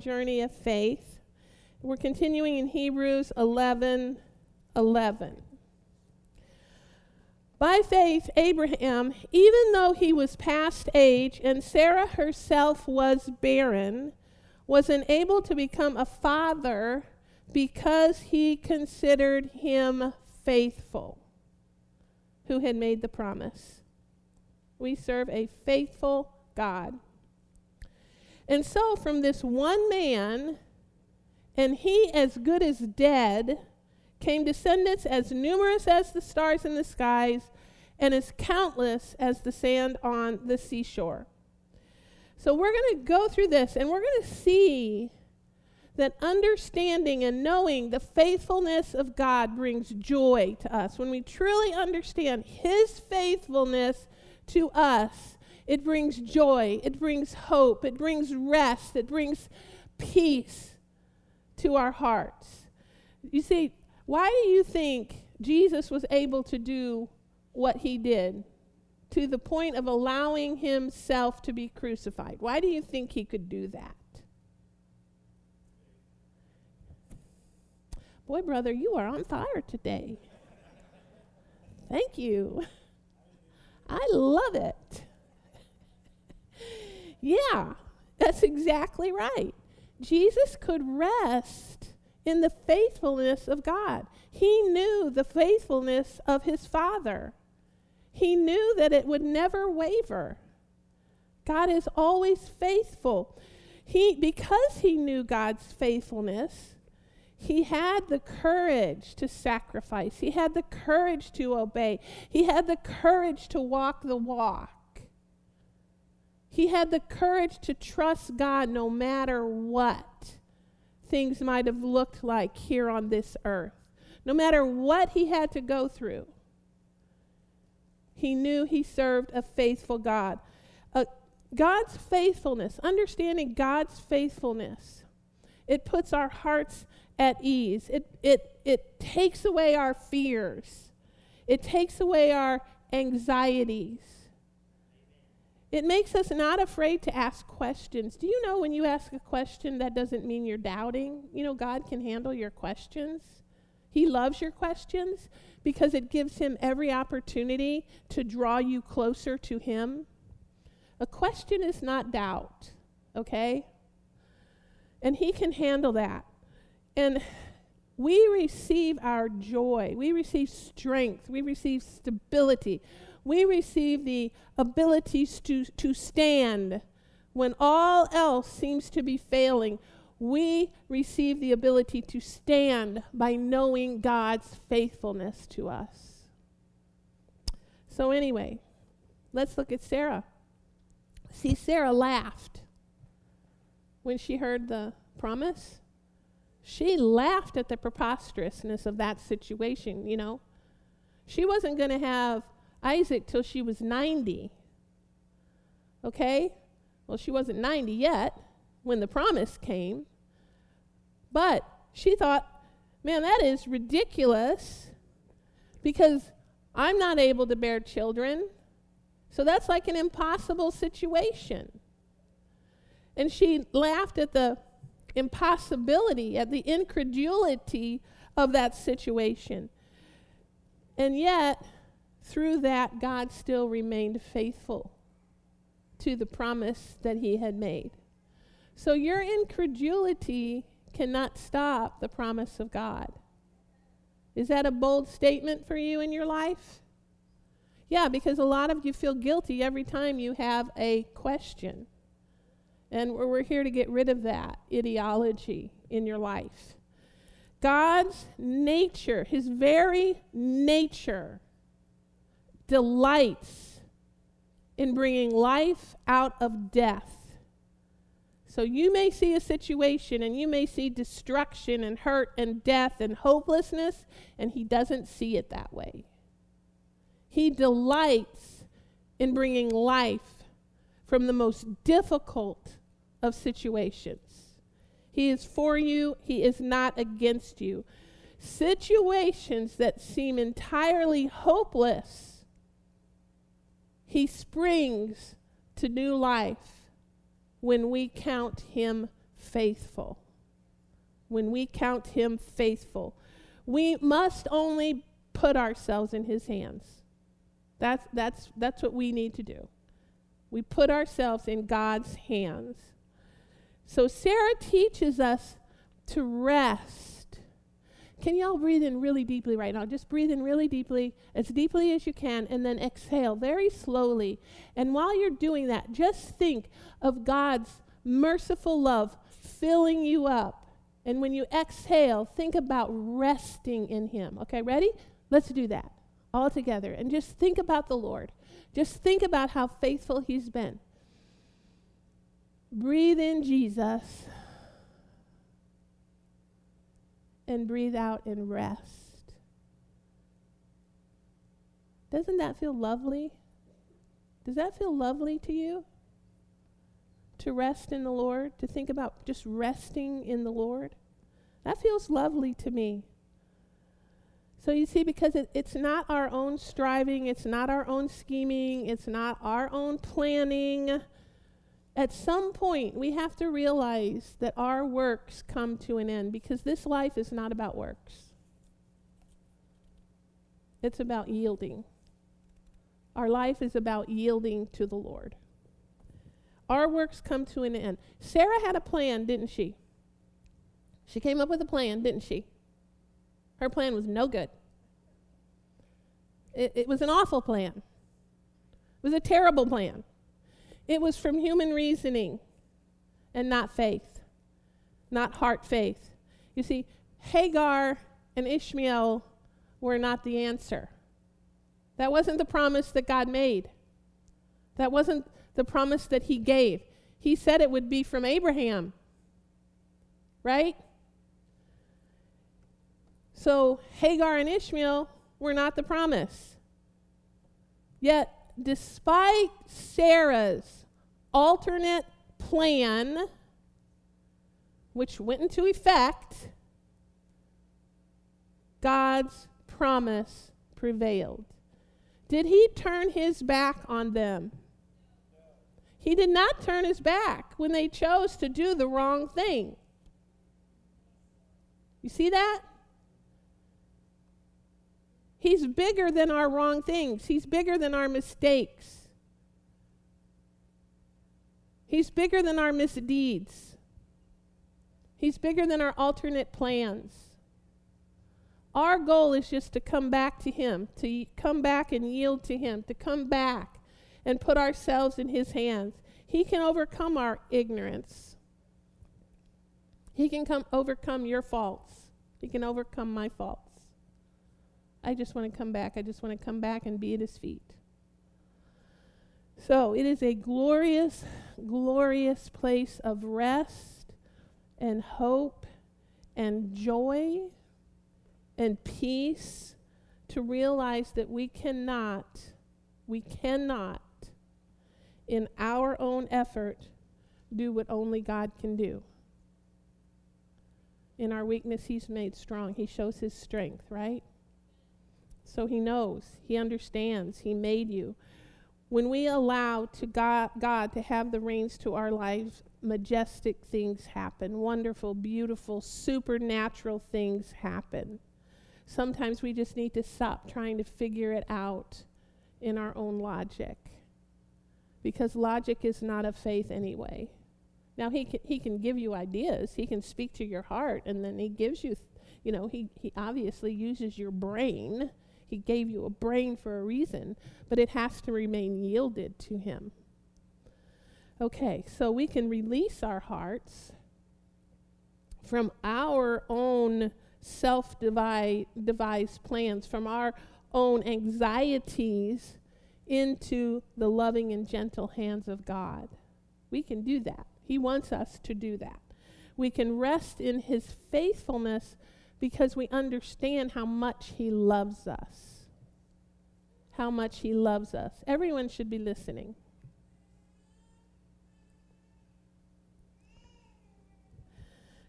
journey of faith. We're continuing in Hebrews 11 11. By faith, Abraham, even though he was past age and Sarah herself was barren, was enabled to become a father because he considered him faithful who had made the promise. We serve a faithful God. And so, from this one man, and he as good as dead, came descendants as numerous as the stars in the skies and as countless as the sand on the seashore. So, we're going to go through this and we're going to see that understanding and knowing the faithfulness of God brings joy to us. When we truly understand His faithfulness to us, it brings joy, it brings hope, it brings rest, it brings peace to our hearts. You see, why do you think Jesus was able to do what he did to the point of allowing himself to be crucified? Why do you think he could do that? Boy, brother, you are on fire today. Thank you. I love it. Yeah, that's exactly right. Jesus could rest in the faithfulness of God. He knew the faithfulness of his Father. He knew that it would never waver. God is always faithful. He because he knew God's faithfulness, he had the courage to sacrifice. He had the courage to obey. He had the courage to walk the walk. He had the courage to trust God no matter what things might have looked like here on this earth. No matter what he had to go through, he knew he served a faithful God. Uh, God's faithfulness, understanding God's faithfulness, it puts our hearts at ease. It, it, it takes away our fears, it takes away our anxieties. It makes us not afraid to ask questions. Do you know when you ask a question, that doesn't mean you're doubting? You know, God can handle your questions. He loves your questions because it gives Him every opportunity to draw you closer to Him. A question is not doubt, okay? And He can handle that. And we receive our joy, we receive strength, we receive stability, we receive the abilities to, to stand when all else seems to be failing. We receive the ability to stand by knowing God's faithfulness to us. So, anyway, let's look at Sarah. See, Sarah laughed when she heard the promise. She laughed at the preposterousness of that situation, you know. She wasn't going to have Isaac till she was 90. Okay? Well, she wasn't 90 yet when the promise came. But she thought, man, that is ridiculous because I'm not able to bear children. So that's like an impossible situation. And she laughed at the impossibility, at the incredulity of that situation. And yet, through that, God still remained faithful to the promise that He had made. So, your incredulity cannot stop the promise of God. Is that a bold statement for you in your life? Yeah, because a lot of you feel guilty every time you have a question. And we're here to get rid of that ideology in your life. God's nature, his very nature, delights in bringing life out of death. So you may see a situation and you may see destruction and hurt and death and hopelessness, and he doesn't see it that way. He delights in bringing life from the most difficult of situations. He is for you, He is not against you. Situations that seem entirely hopeless, He springs to new life when we count Him faithful. When we count him faithful, we must only put ourselves in his hands. That's, that's, that's what we need to do. We put ourselves in God's hands. So Sarah teaches us to rest. Can y'all breathe in really deeply right now? Just breathe in really deeply, as deeply as you can, and then exhale very slowly. And while you're doing that, just think of God's merciful love filling you up. And when you exhale, think about resting in Him. Okay, ready? Let's do that all together. And just think about the Lord. Just think about how faithful He's been. Breathe in Jesus and breathe out and rest. Doesn't that feel lovely? Does that feel lovely to you? To rest in the Lord, to think about just resting in the Lord? That feels lovely to me. So you see, because it, it's not our own striving, it's not our own scheming, it's not our own planning. At some point, we have to realize that our works come to an end because this life is not about works. It's about yielding. Our life is about yielding to the Lord. Our works come to an end. Sarah had a plan, didn't she? She came up with a plan, didn't she? Her plan was no good. It, it was an awful plan. It was a terrible plan. It was from human reasoning and not faith, not heart faith. You see, Hagar and Ishmael were not the answer. That wasn't the promise that God made. That wasn't the promise that He gave. He said it would be from Abraham, right? So Hagar and Ishmael were not the promise. Yet, despite Sarah's alternate plan, which went into effect, God's promise prevailed. Did he turn his back on them? He did not turn his back when they chose to do the wrong thing. You see that? He's bigger than our wrong things, He's bigger than our mistakes, He's bigger than our misdeeds, He's bigger than our alternate plans. Our goal is just to come back to Him, to come back and yield to Him, to come back and put ourselves in His hands. He can overcome our ignorance. He can come overcome your faults. He can overcome my faults. I just want to come back. I just want to come back and be at his feet. So it is a glorious, glorious place of rest and hope and joy and peace to realize that we cannot, we cannot, in our own effort, do what only God can do. In our weakness, He's made strong. He shows His strength, right? So he knows, he understands, he made you. When we allow to God, God to have the reins to our lives, majestic things happen, wonderful, beautiful, supernatural things happen. Sometimes we just need to stop trying to figure it out in our own logic because logic is not of faith anyway. Now, he can, he can give you ideas, he can speak to your heart, and then he gives you, you know, he, he obviously uses your brain he gave you a brain for a reason, but it has to remain yielded to Him. Okay, so we can release our hearts from our own self devised plans, from our own anxieties into the loving and gentle hands of God. We can do that. He wants us to do that. We can rest in His faithfulness because we understand how much He loves us. How much He loves us. Everyone should be listening.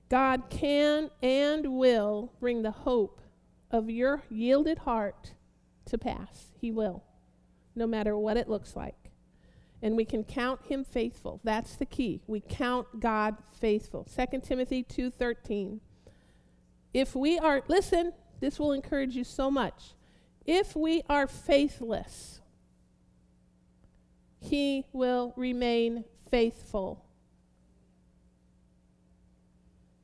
God can and will bring the hope of your yielded heart to pass. He will, no matter what it looks like. and we can count him faithful. That's the key. We count God faithful. 2 Timothy 2:13. If we are listen, this will encourage you so much. If we are faithless, he will remain faithful.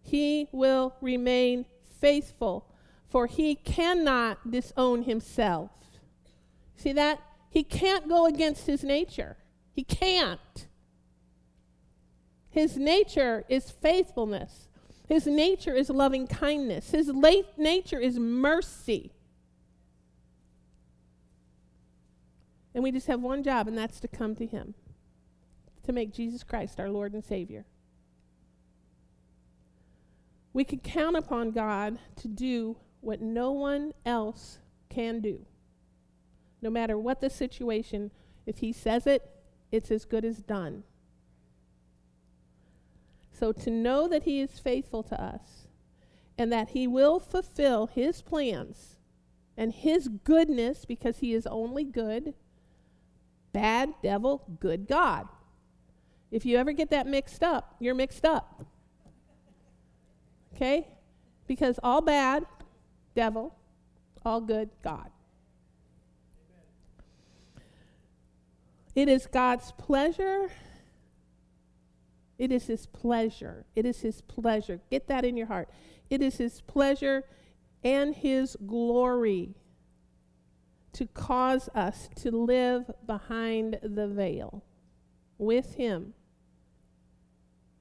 He will remain faithful, for he cannot disown himself. See that? He can't go against his nature. He can't. His nature is faithfulness. His nature is loving kindness. His late nature is mercy. And we just have one job, and that's to come to Him, to make Jesus Christ our Lord and Savior. We can count upon God to do what no one else can do. No matter what the situation, if He says it, it's as good as done. So to know that He is faithful to us and that He will fulfill His plans and His goodness because He is only good Bad devil, good God. If you ever get that mixed up, you're mixed up. Okay? Because all bad, devil, all good, God. It is God's pleasure. It is His pleasure. It is His pleasure. Get that in your heart. It is His pleasure and His glory to cause us to live behind the veil with Him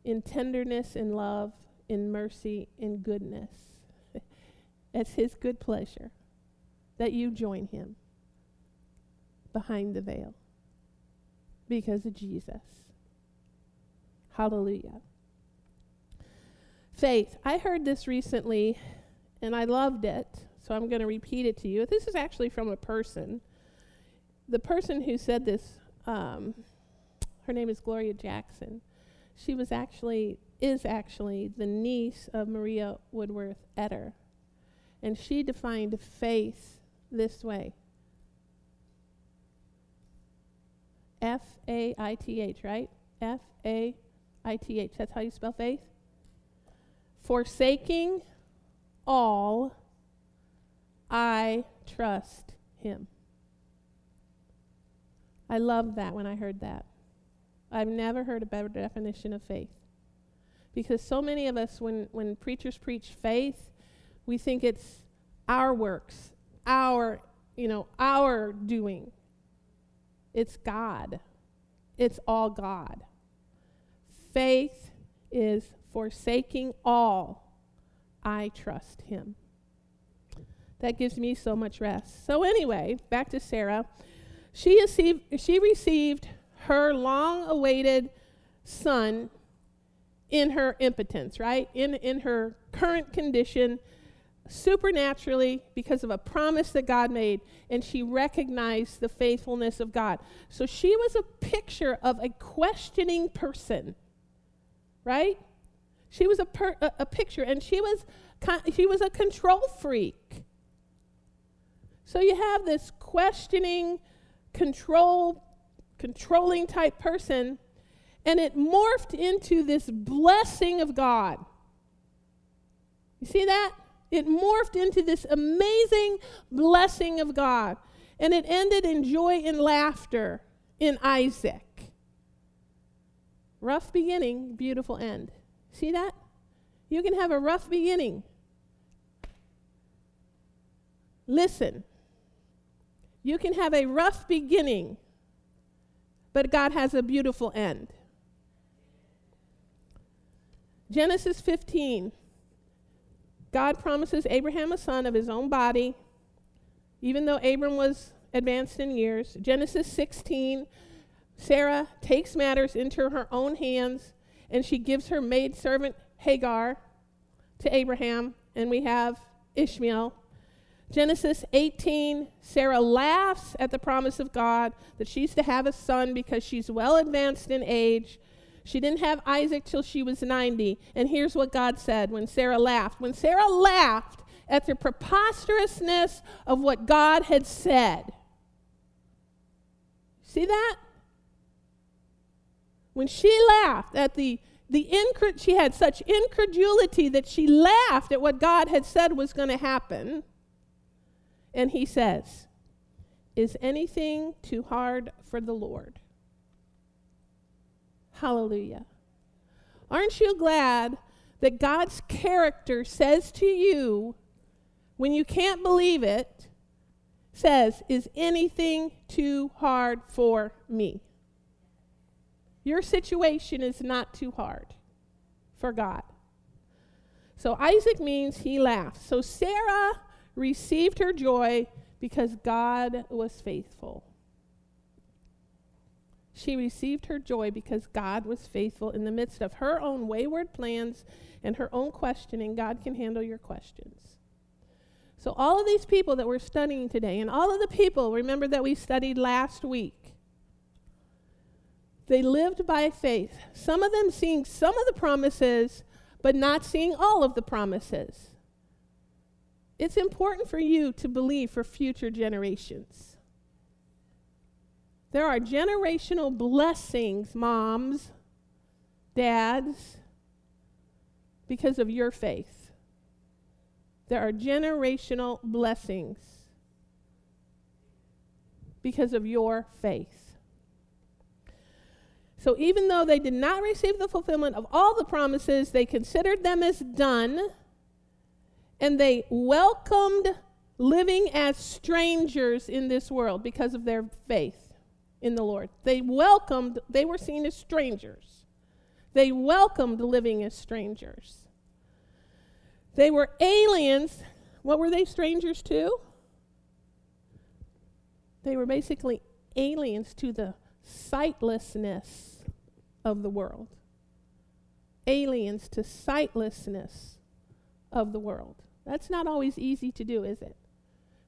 in tenderness and love, in mercy and goodness. it's His good pleasure that you join Him behind the veil because of Jesus. Hallelujah. Faith. I heard this recently and I loved it. So I'm going to repeat it to you. This is actually from a person. The person who said this, um, her name is Gloria Jackson. She was actually, is actually the niece of Maria Woodworth Etter. And she defined faith this way F A I T H, right? F A I T H. That's how you spell faith? Forsaking all I trust him. I love that when I heard that. I've never heard a better definition of faith. Because so many of us, when, when preachers preach faith, we think it's our works, our, you know, our doing. It's God. It's all God. Faith is forsaking all. I trust him. That gives me so much rest. So, anyway, back to Sarah. She received, she received her long awaited son in her impotence, right? In, in her current condition, supernaturally, because of a promise that God made, and she recognized the faithfulness of God. So she was a picture of a questioning person, right? She was a, per, a, a picture, and she was, she was a control freak. So you have this questioning, control, controlling type person, and it morphed into this blessing of God. You see that? It morphed into this amazing blessing of God. And it ended in joy and laughter in Isaac. Rough beginning, beautiful end. See that? You can have a rough beginning. Listen, you can have a rough beginning, but God has a beautiful end. Genesis 15. God promises Abraham a son of his own body, even though Abram was advanced in years. Genesis 16. Sarah takes matters into her own hands and she gives her maidservant Hagar to Abraham, and we have Ishmael. Genesis 18, Sarah laughs at the promise of God that she's to have a son because she's well advanced in age. She didn't have Isaac till she was 90. And here's what God said when Sarah laughed. When Sarah laughed at the preposterousness of what God had said. See that? When she laughed at the the incred- she had such incredulity that she laughed at what God had said was going to happen. And he says, Is anything too hard for the Lord? Hallelujah. Aren't you glad that God's character says to you, when you can't believe it, says, Is anything too hard for me? Your situation is not too hard for God. So Isaac means he laughed. So Sarah received her joy because God was faithful. She received her joy because God was faithful in the midst of her own wayward plans and her own questioning. God can handle your questions. So, all of these people that we're studying today, and all of the people, remember that we studied last week, they lived by faith. Some of them seeing some of the promises, but not seeing all of the promises. It's important for you to believe for future generations. There are generational blessings, moms, dads, because of your faith. There are generational blessings because of your faith. So even though they did not receive the fulfillment of all the promises, they considered them as done and they welcomed living as strangers in this world because of their faith in the Lord. They welcomed, they were seen as strangers. They welcomed living as strangers. They were aliens. What were they strangers to? They were basically aliens to the sightlessness of the world. Aliens to sightlessness of the world. That's not always easy to do, is it?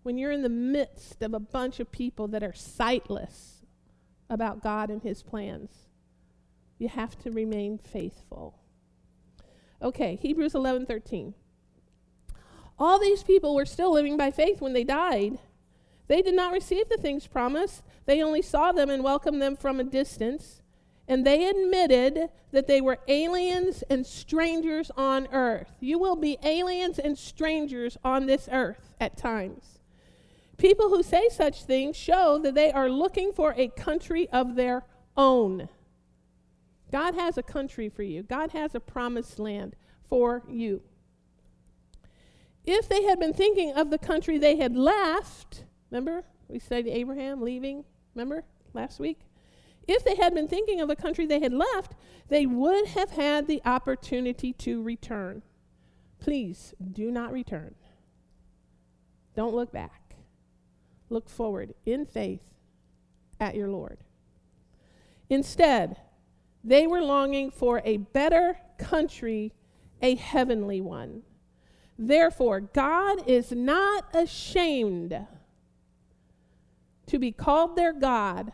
When you're in the midst of a bunch of people that are sightless about God and His plans, you have to remain faithful. Okay, Hebrews 11 13. All these people were still living by faith when they died. They did not receive the things promised, they only saw them and welcomed them from a distance. And they admitted that they were aliens and strangers on earth. You will be aliens and strangers on this earth at times. People who say such things show that they are looking for a country of their own. God has a country for you, God has a promised land for you. If they had been thinking of the country they had left, remember we studied Abraham leaving, remember last week? If they had been thinking of the country they had left, they would have had the opportunity to return. Please do not return. Don't look back. Look forward in faith at your Lord. Instead, they were longing for a better country, a heavenly one. Therefore, God is not ashamed to be called their God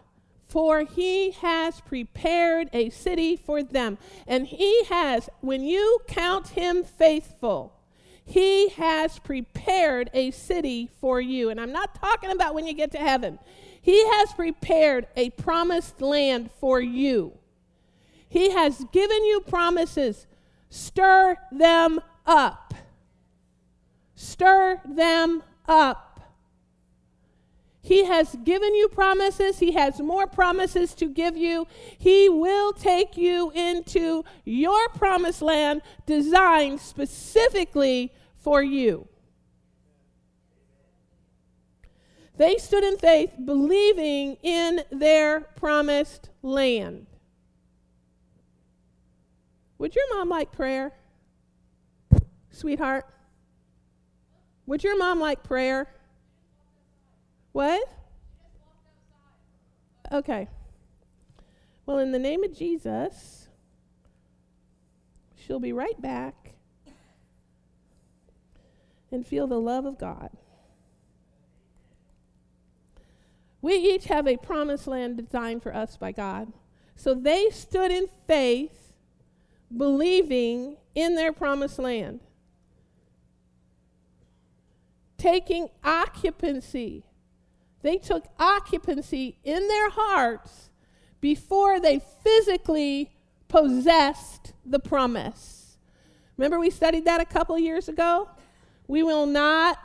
for he has prepared a city for them. And he has, when you count him faithful, he has prepared a city for you. And I'm not talking about when you get to heaven. He has prepared a promised land for you. He has given you promises. Stir them up. Stir them up. He has given you promises. He has more promises to give you. He will take you into your promised land designed specifically for you. They stood in faith, believing in their promised land. Would your mom like prayer? Sweetheart? Would your mom like prayer? What? Okay. Well, in the name of Jesus, she'll be right back and feel the love of God. We each have a promised land designed for us by God. So they stood in faith, believing in their promised land, taking occupancy they took occupancy in their hearts before they physically possessed the promise. Remember, we studied that a couple years ago? We will not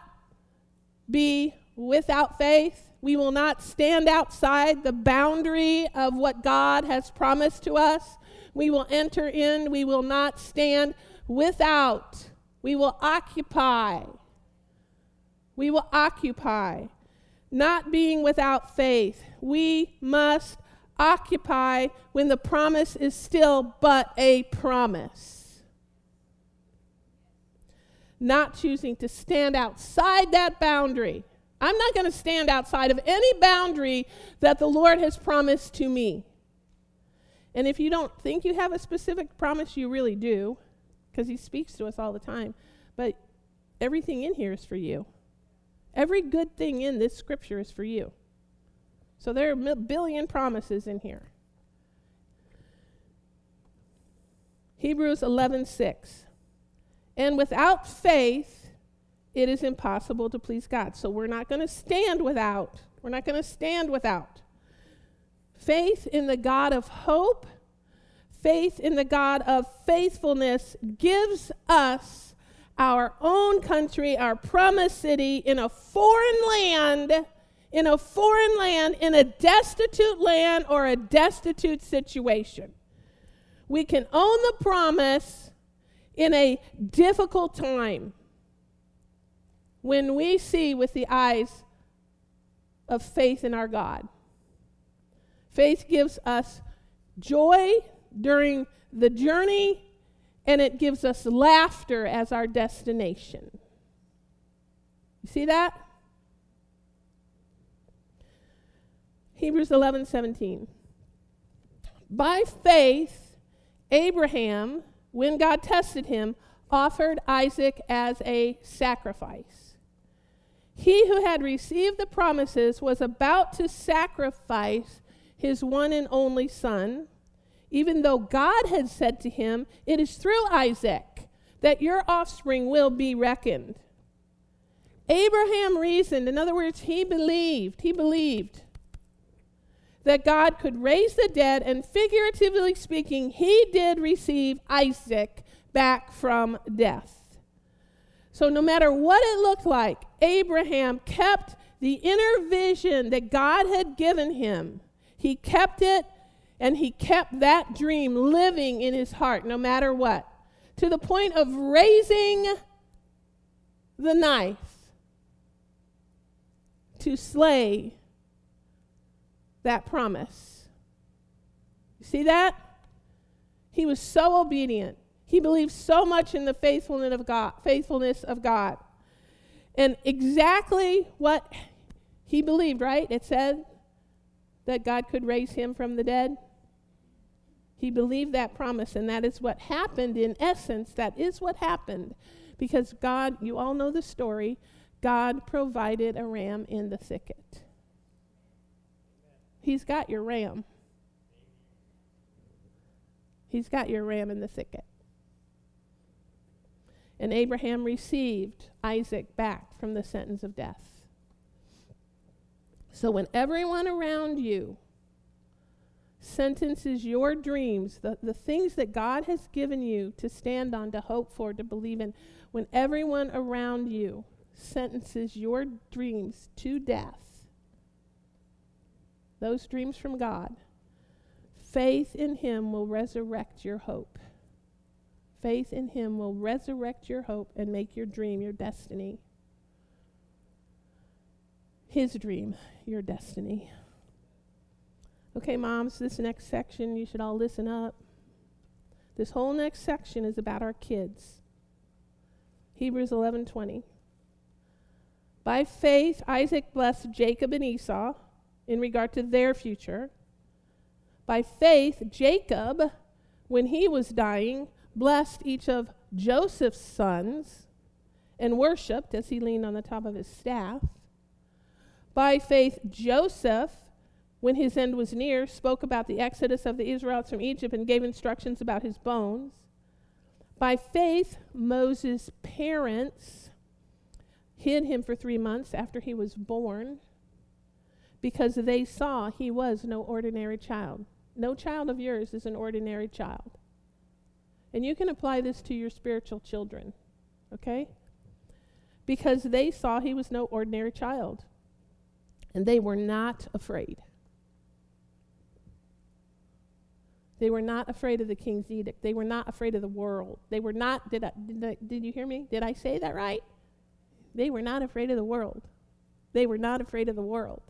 be without faith. We will not stand outside the boundary of what God has promised to us. We will enter in. We will not stand without. We will occupy. We will occupy. Not being without faith. We must occupy when the promise is still but a promise. Not choosing to stand outside that boundary. I'm not going to stand outside of any boundary that the Lord has promised to me. And if you don't think you have a specific promise, you really do, because He speaks to us all the time. But everything in here is for you. Every good thing in this scripture is for you. So there are a billion promises in here. Hebrews 11:6. And without faith it is impossible to please God. So we're not going to stand without. We're not going to stand without. Faith in the God of hope, faith in the God of faithfulness gives us our own country, our promised city in a foreign land in a foreign land, in a destitute land, or a destitute situation. We can own the promise in a difficult time when we see with the eyes of faith in our God. Faith gives us joy during the journey, and it gives us laughter as our destination. You see that? Hebrews 11 17. By faith, Abraham, when God tested him, offered Isaac as a sacrifice. He who had received the promises was about to sacrifice his one and only son, even though God had said to him, It is through Isaac that your offspring will be reckoned. Abraham reasoned, in other words, he believed, he believed that God could raise the dead, and figuratively speaking, he did receive Isaac back from death. So, no matter what it looked like, Abraham kept the inner vision that God had given him. He kept it, and he kept that dream living in his heart, no matter what, to the point of raising the knife to slay that promise. You see that? He was so obedient. He believed so much in the faithfulness of God, faithfulness of God. And exactly what he believed, right? It said that God could raise him from the dead. He believed that promise, and that is what happened in essence. That is what happened because God, you all know the story, God provided a ram in the thicket. He's got your ram. He's got your ram in the thicket. And Abraham received Isaac back from the sentence of death. So when everyone around you sentences your dreams, the, the things that God has given you to stand on, to hope for, to believe in, when everyone around you sentences your dreams to death, those dreams from God, faith in Him will resurrect your hope. Faith in Him will resurrect your hope and make your dream your destiny. His dream, your destiny. Okay, moms, this next section, you should all listen up. This whole next section is about our kids. Hebrews 11:20. By faith Isaac blessed Jacob and Esau in regard to their future. By faith, Jacob, when he was dying, blessed each of Joseph's sons and worshiped as he leaned on the top of his staff. By faith, Joseph, when his end was near, spoke about the exodus of the Israelites from Egypt and gave instructions about his bones. By faith, Moses' parents hid him for three months after he was born because they saw he was no ordinary child. No child of yours is an ordinary child. And you can apply this to your spiritual children, okay? Because they saw he was no ordinary child. And they were not afraid. They were not afraid of the king's edict. They were not afraid of the world. They were not, did, I, did, I, did you hear me? Did I say that right? They were not afraid of the world. They were not afraid of the world.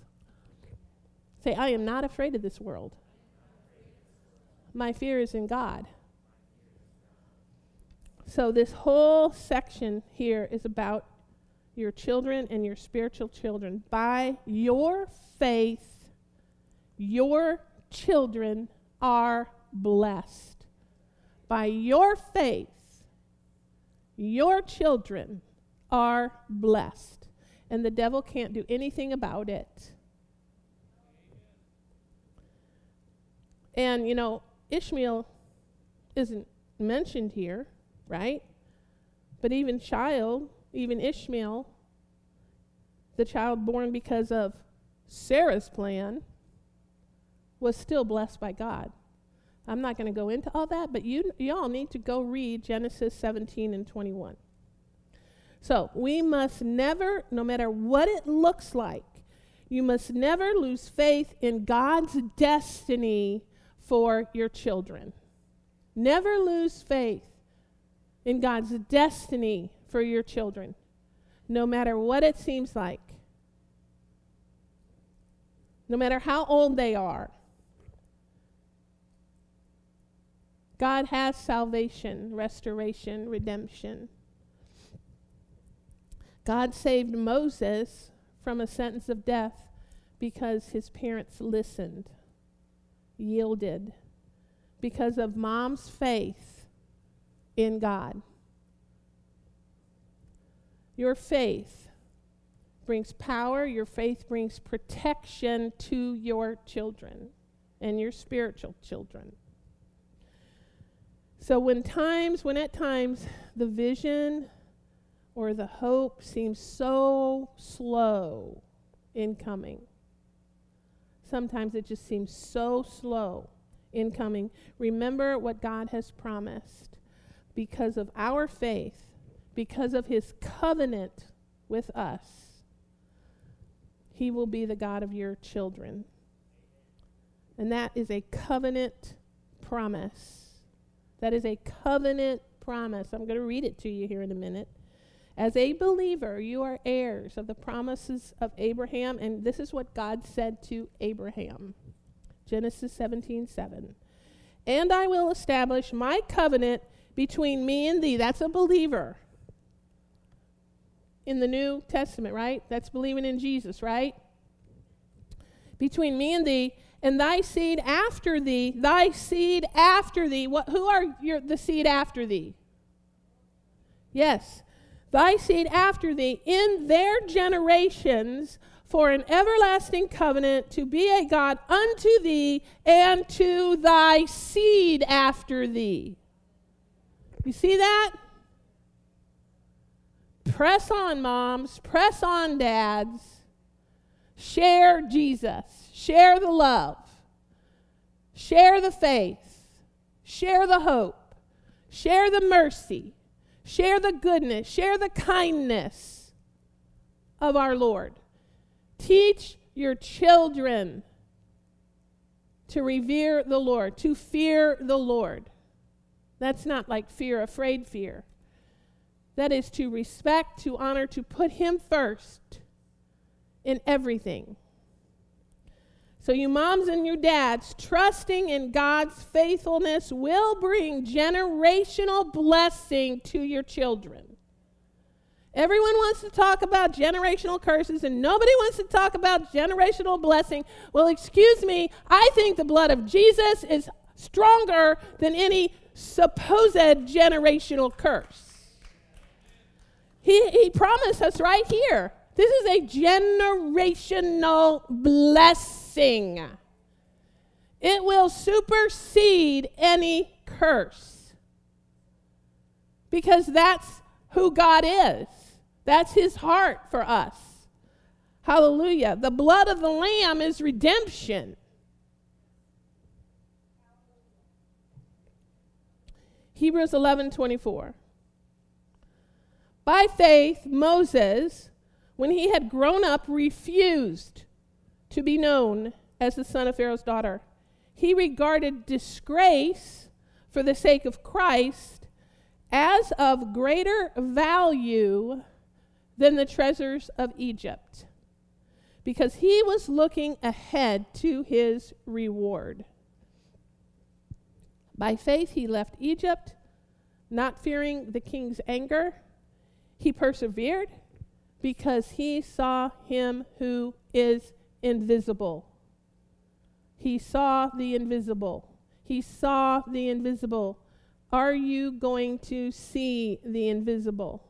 Say, I am not afraid of this world. My fear is in God. So, this whole section here is about your children and your spiritual children. By your faith, your children are blessed. By your faith, your children are blessed. And the devil can't do anything about it. And, you know, Ishmael isn't mentioned here, right? But even child, even Ishmael, the child born because of Sarah's plan, was still blessed by God. I'm not going to go into all that, but you y'all need to go read Genesis 17 and 21. So, we must never, no matter what it looks like, you must never lose faith in God's destiny for your children. Never lose faith in God's destiny for your children, no matter what it seems like, no matter how old they are. God has salvation, restoration, redemption. God saved Moses from a sentence of death because his parents listened, yielded, because of mom's faith in God. Your faith brings power, your faith brings protection to your children and your spiritual children. So when times, when at times the vision or the hope seems so slow in coming, sometimes it just seems so slow in coming. Remember what God has promised. Because of our faith, because of his covenant with us, he will be the God of your children. And that is a covenant promise. That is a covenant promise. I'm going to read it to you here in a minute. As a believer, you are heirs of the promises of Abraham, and this is what God said to Abraham. Genesis 17, 7. And I will establish my covenant between me and thee. That's a believer. In the New Testament, right? That's believing in Jesus, right? Between me and thee, and thy seed after thee, thy seed after thee. What, who are your, the seed after thee? Yes, thy seed after thee in their generations for an everlasting covenant to be a God unto thee and to thy seed after thee. You see that? Press on, moms. Press on, dads. Share Jesus. Share the love. Share the faith. Share the hope. Share the mercy. Share the goodness. Share the kindness of our Lord. Teach your children to revere the Lord, to fear the Lord. That's not like fear, afraid fear. That is to respect, to honor, to put Him first in everything. So, you moms and you dads, trusting in God's faithfulness will bring generational blessing to your children. Everyone wants to talk about generational curses and nobody wants to talk about generational blessing. Well, excuse me, I think the blood of Jesus is stronger than any supposed generational curse. He, he promised us right here this is a generational blessing. It will supersede any curse. Because that's who God is. That's his heart for us. Hallelujah. The blood of the Lamb is redemption. Hebrews 11 24. By faith, Moses, when he had grown up, refused to be known as the son of Pharaoh's daughter. He regarded disgrace for the sake of Christ as of greater value than the treasures of Egypt, because he was looking ahead to his reward. By faith, he left Egypt, not fearing the king's anger. He persevered because he saw him who is invisible. He saw the invisible. He saw the invisible. Are you going to see the invisible?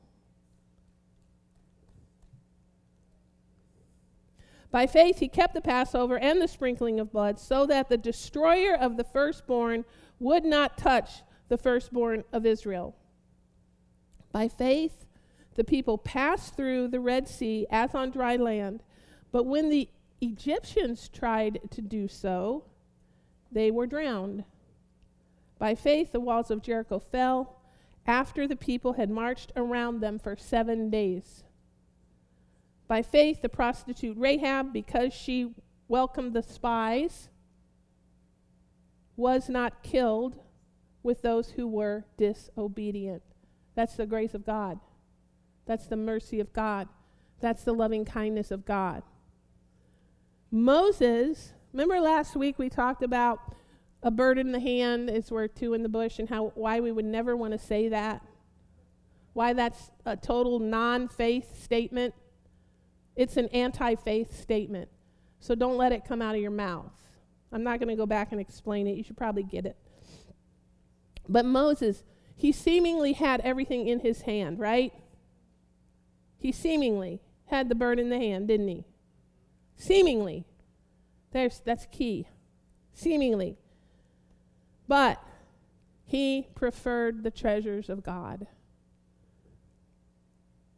By faith, he kept the Passover and the sprinkling of blood so that the destroyer of the firstborn would not touch the firstborn of Israel. By faith, the people passed through the Red Sea as on dry land. But when the Egyptians tried to do so, they were drowned. By faith, the walls of Jericho fell after the people had marched around them for seven days. By faith, the prostitute Rahab, because she welcomed the spies, was not killed with those who were disobedient. That's the grace of God. That's the mercy of God. That's the loving kindness of God. Moses, remember last week we talked about a bird in the hand is worth two in the bush and how why we would never want to say that? Why that's a total non-faith statement? It's an anti-faith statement. So don't let it come out of your mouth. I'm not going to go back and explain it. You should probably get it. But Moses, he seemingly had everything in his hand, right? He seemingly had the bird in the hand, didn't he? Seemingly. There's, that's key. Seemingly. But he preferred the treasures of God.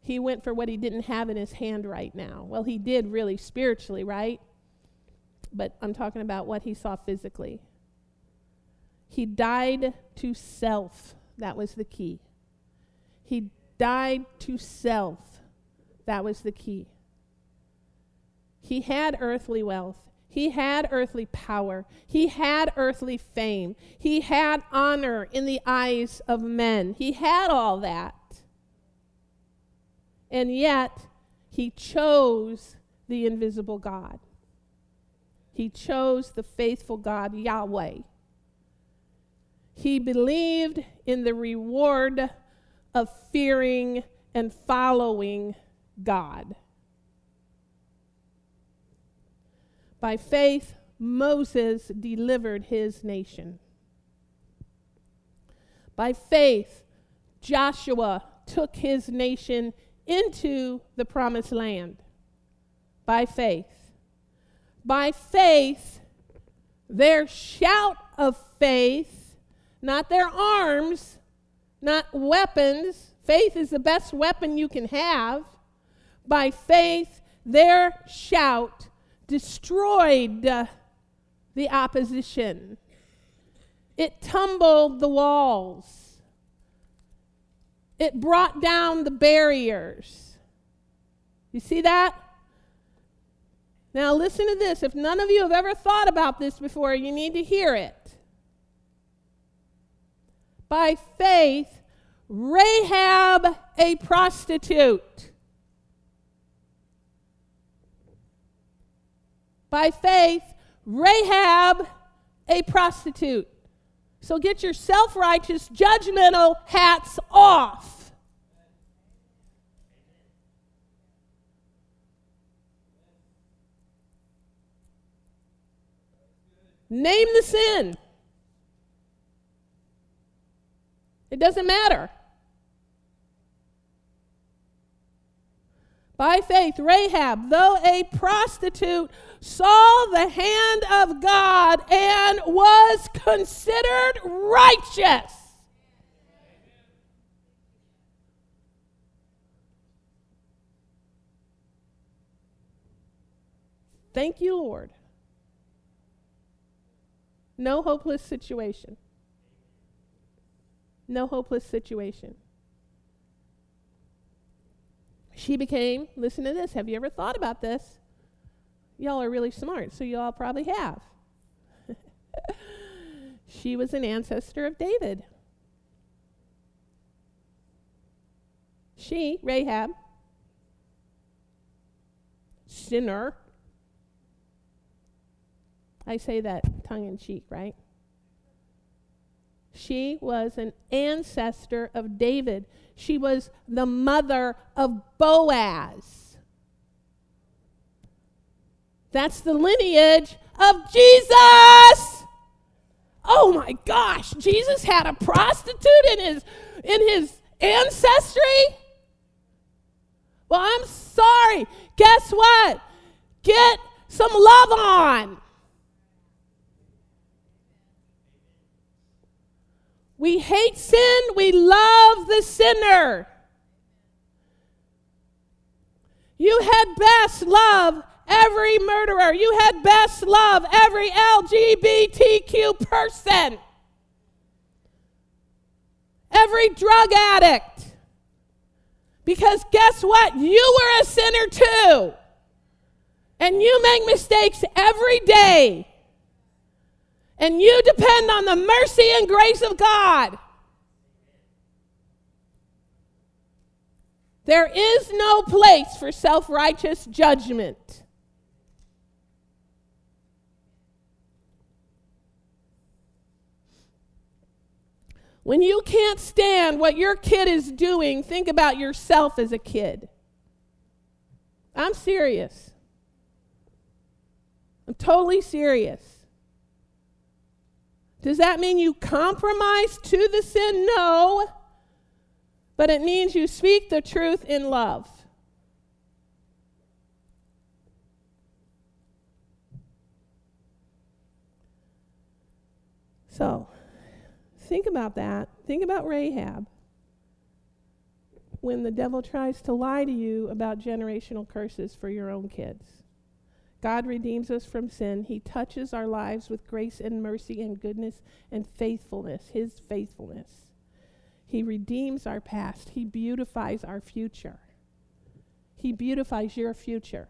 He went for what he didn't have in his hand right now. Well, he did really spiritually, right? but I'm talking about what he saw physically. He died to self. That was the key. He died to self. That was the key. He had earthly wealth. He had earthly power. He had earthly fame. He had honor in the eyes of men. He had all that. And yet, he chose the invisible God. He chose the faithful God, Yahweh. He believed in the reward of fearing and following God. By faith, Moses delivered his nation. By faith, Joshua took his nation into the promised land. By faith by faith, their shout of faith, not their arms, not weapons. Faith is the best weapon you can have. By faith, their shout destroyed the opposition. It tumbled the walls. It brought down the barriers. You see that? Now, listen to this. If none of you have ever thought about this before, you need to hear it. By faith, Rahab, a prostitute. By faith, Rahab, a prostitute. So get your self righteous, judgmental hats off. Name the sin. It doesn't matter. By faith, Rahab, though a prostitute, saw the hand of God and was considered righteous. Thank you, Lord. No hopeless situation. No hopeless situation. She became, listen to this, have you ever thought about this? Y'all are really smart, so y'all probably have. she was an ancestor of David. She, Rahab, sinner. I say that tongue in cheek, right? She was an ancestor of David. She was the mother of Boaz. That's the lineage of Jesus. Oh my gosh, Jesus had a prostitute in his in his ancestry? Well, I'm sorry. Guess what? Get some love on. We hate sin, we love the sinner. You had best love every murderer. You had best love every LGBTQ person, every drug addict. Because guess what? You were a sinner too. And you make mistakes every day. And you depend on the mercy and grace of God. There is no place for self righteous judgment. When you can't stand what your kid is doing, think about yourself as a kid. I'm serious. I'm totally serious. Does that mean you compromise to the sin? No. But it means you speak the truth in love. So, Think about that. Think about Rahab. When the devil tries to lie to you about generational curses for your own kids. God redeems us from sin. He touches our lives with grace and mercy and goodness and faithfulness, His faithfulness. He redeems our past. He beautifies our future. He beautifies your future.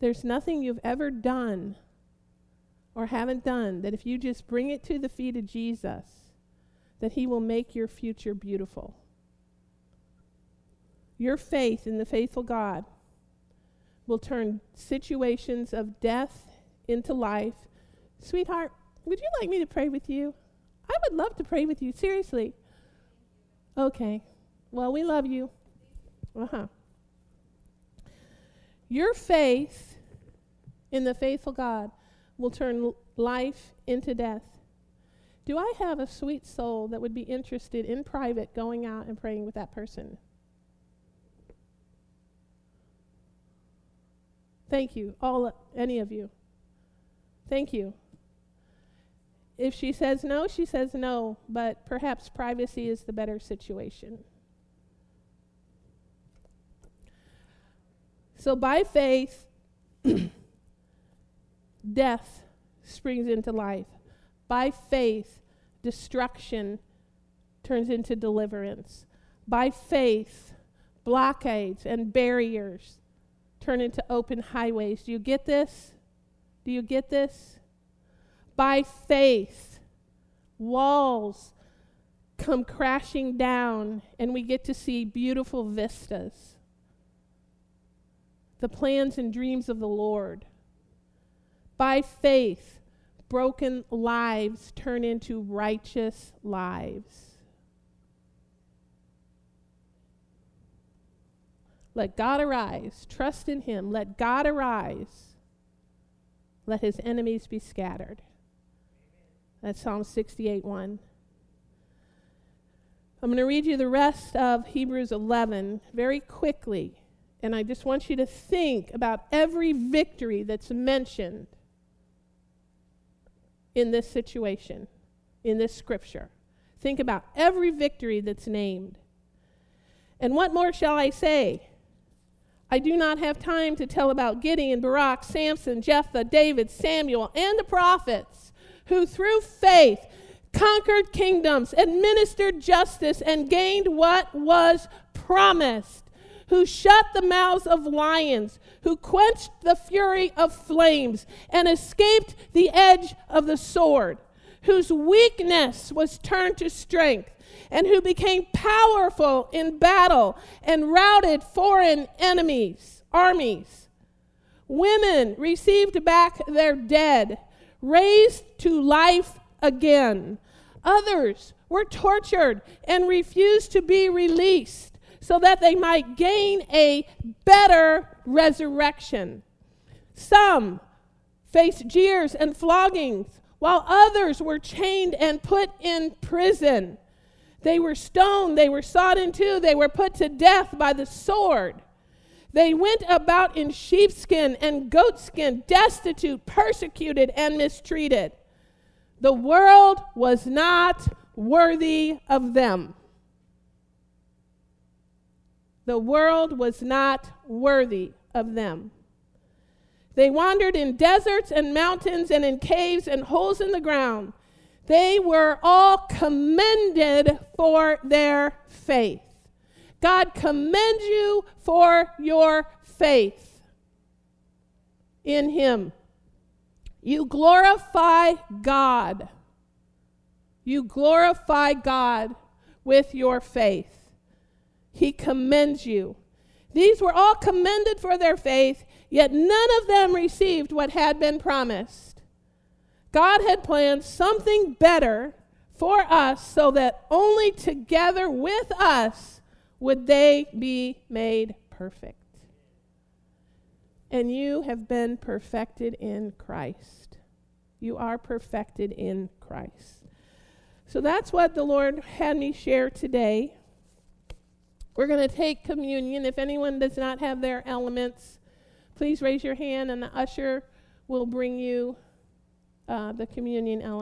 There's nothing you've ever done or haven't done, that if you just bring it to the feet of Jesus, that He will make your future beautiful. Your faith in the faithful God will turn situations of death into life. Sweetheart, would you like me to pray with you? I would love to pray with you, seriously. Okay. Well, we love you. Uh huh. Your faith in the faithful God will turn life into death. Do I have a sweet soul that would be interested in private going out and praying with that person? Thank you, all any of you. Thank you. If she says no, she says no, but perhaps privacy is the better situation. So by faith, death springs into life. By faith, destruction turns into deliverance. By faith, blockades and barriers turn into open highways. Do you get this? Do you get this? By faith, walls come crashing down and we get to see beautiful vistas. The plans and dreams of the Lord. By faith, broken lives turn into righteous lives. Let God arise. Trust in Him. Let God arise. Let His enemies be scattered. That's Psalm 68 1. I'm going to read you the rest of Hebrews 11 very quickly. And I just want you to think about every victory that's mentioned in this situation, in this scripture. Think about every victory that's named. And what more shall I say? I do not have time to tell about Gideon, Barak, Samson, Jephthah, David, Samuel, and the prophets who through faith conquered kingdoms, administered justice, and gained what was promised, who shut the mouths of lions, who quenched the fury of flames, and escaped the edge of the sword, whose weakness was turned to strength, and who became powerful in battle and routed foreign enemies, armies. Women received back their dead, raised to life again. Others were tortured and refused to be released so that they might gain a better resurrection. Some faced jeers and floggings, while others were chained and put in prison. They were stoned, they were sawed in two, they were put to death by the sword. They went about in sheepskin and goatskin, destitute, persecuted, and mistreated. The world was not worthy of them. The world was not worthy of them. They wandered in deserts and mountains and in caves and holes in the ground. They were all commended for their faith. God commends you for your faith in Him. You glorify God. You glorify God with your faith. He commends you. These were all commended for their faith, yet none of them received what had been promised. God had planned something better for us so that only together with us would they be made perfect and you have been perfected in Christ. You are perfected in Christ. So that's what the Lord had me share today. We're going to take communion. If anyone does not have their elements, please raise your hand and the usher will bring you uh, the communion element.